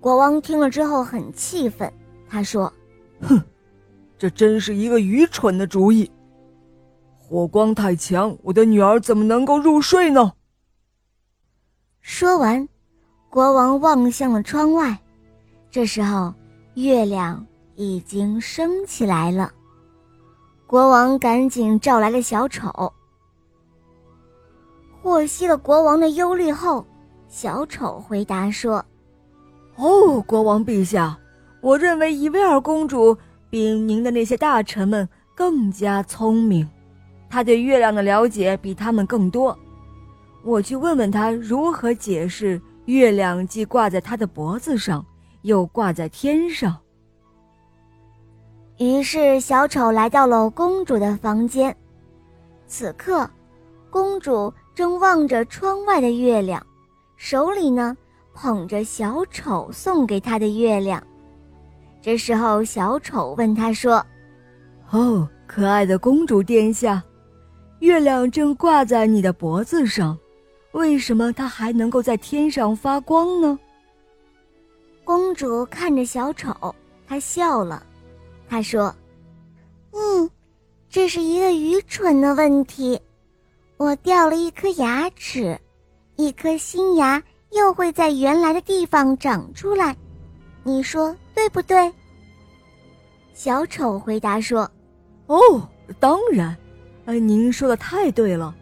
国王听了之后很气愤，他说：“哼，这真是一个愚蠢的主意。火光太强，我的女儿怎么能够入睡呢？”说完，国王望向了窗外。这时候，月亮已经升起来了。国王赶紧召来了小丑。获悉了国王的忧虑后，小丑回答说：“哦，国王陛下，我认为伊薇尔公主比您的那些大臣们更加聪明，她对月亮的了解比他们更多。我去问问她如何解释月亮既挂在她的脖子上，又挂在天上。”于是，小丑来到了公主的房间。此刻，公主正望着窗外的月亮，手里呢捧着小丑送给他的月亮。这时候，小丑问他说：“哦，可爱的公主殿下，月亮正挂在你的脖子上，为什么它还能够在天上发光呢？”公主看着小丑，她笑了。她说：“嗯，这是一个愚蠢的问题。我掉了一颗牙齿，一颗新牙又会在原来的地方长出来，你说对不对？”小丑回答说：“哦，当然，呃，您说的太对了。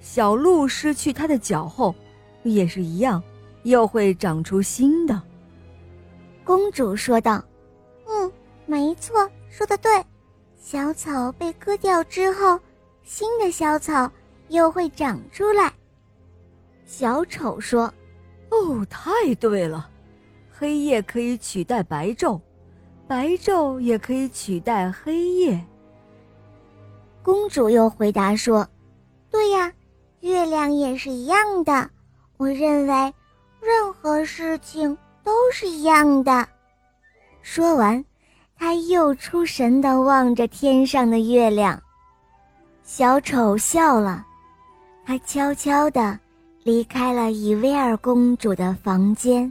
小鹿失去它的脚后，也是一样，又会长出新的。”公主说道。嗯没错，说的对。小草被割掉之后，新的小草又会长出来。小丑说：“哦，太对了，黑夜可以取代白昼，白昼也可以取代黑夜。”公主又回答说：“对呀，月亮也是一样的。我认为，任何事情都是一样的。”说完。他又出神的望着天上的月亮，小丑笑了，他悄悄的离开了伊薇尔公主的房间。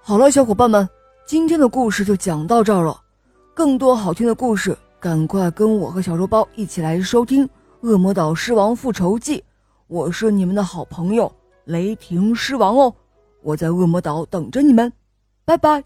好了，小伙伴们，今天的故事就讲到这儿了。更多好听的故事，赶快跟我和小肉包一起来收听《恶魔岛狮王复仇记》。我是你们的好朋友雷霆狮王哦，我在恶魔岛等着你们，拜拜。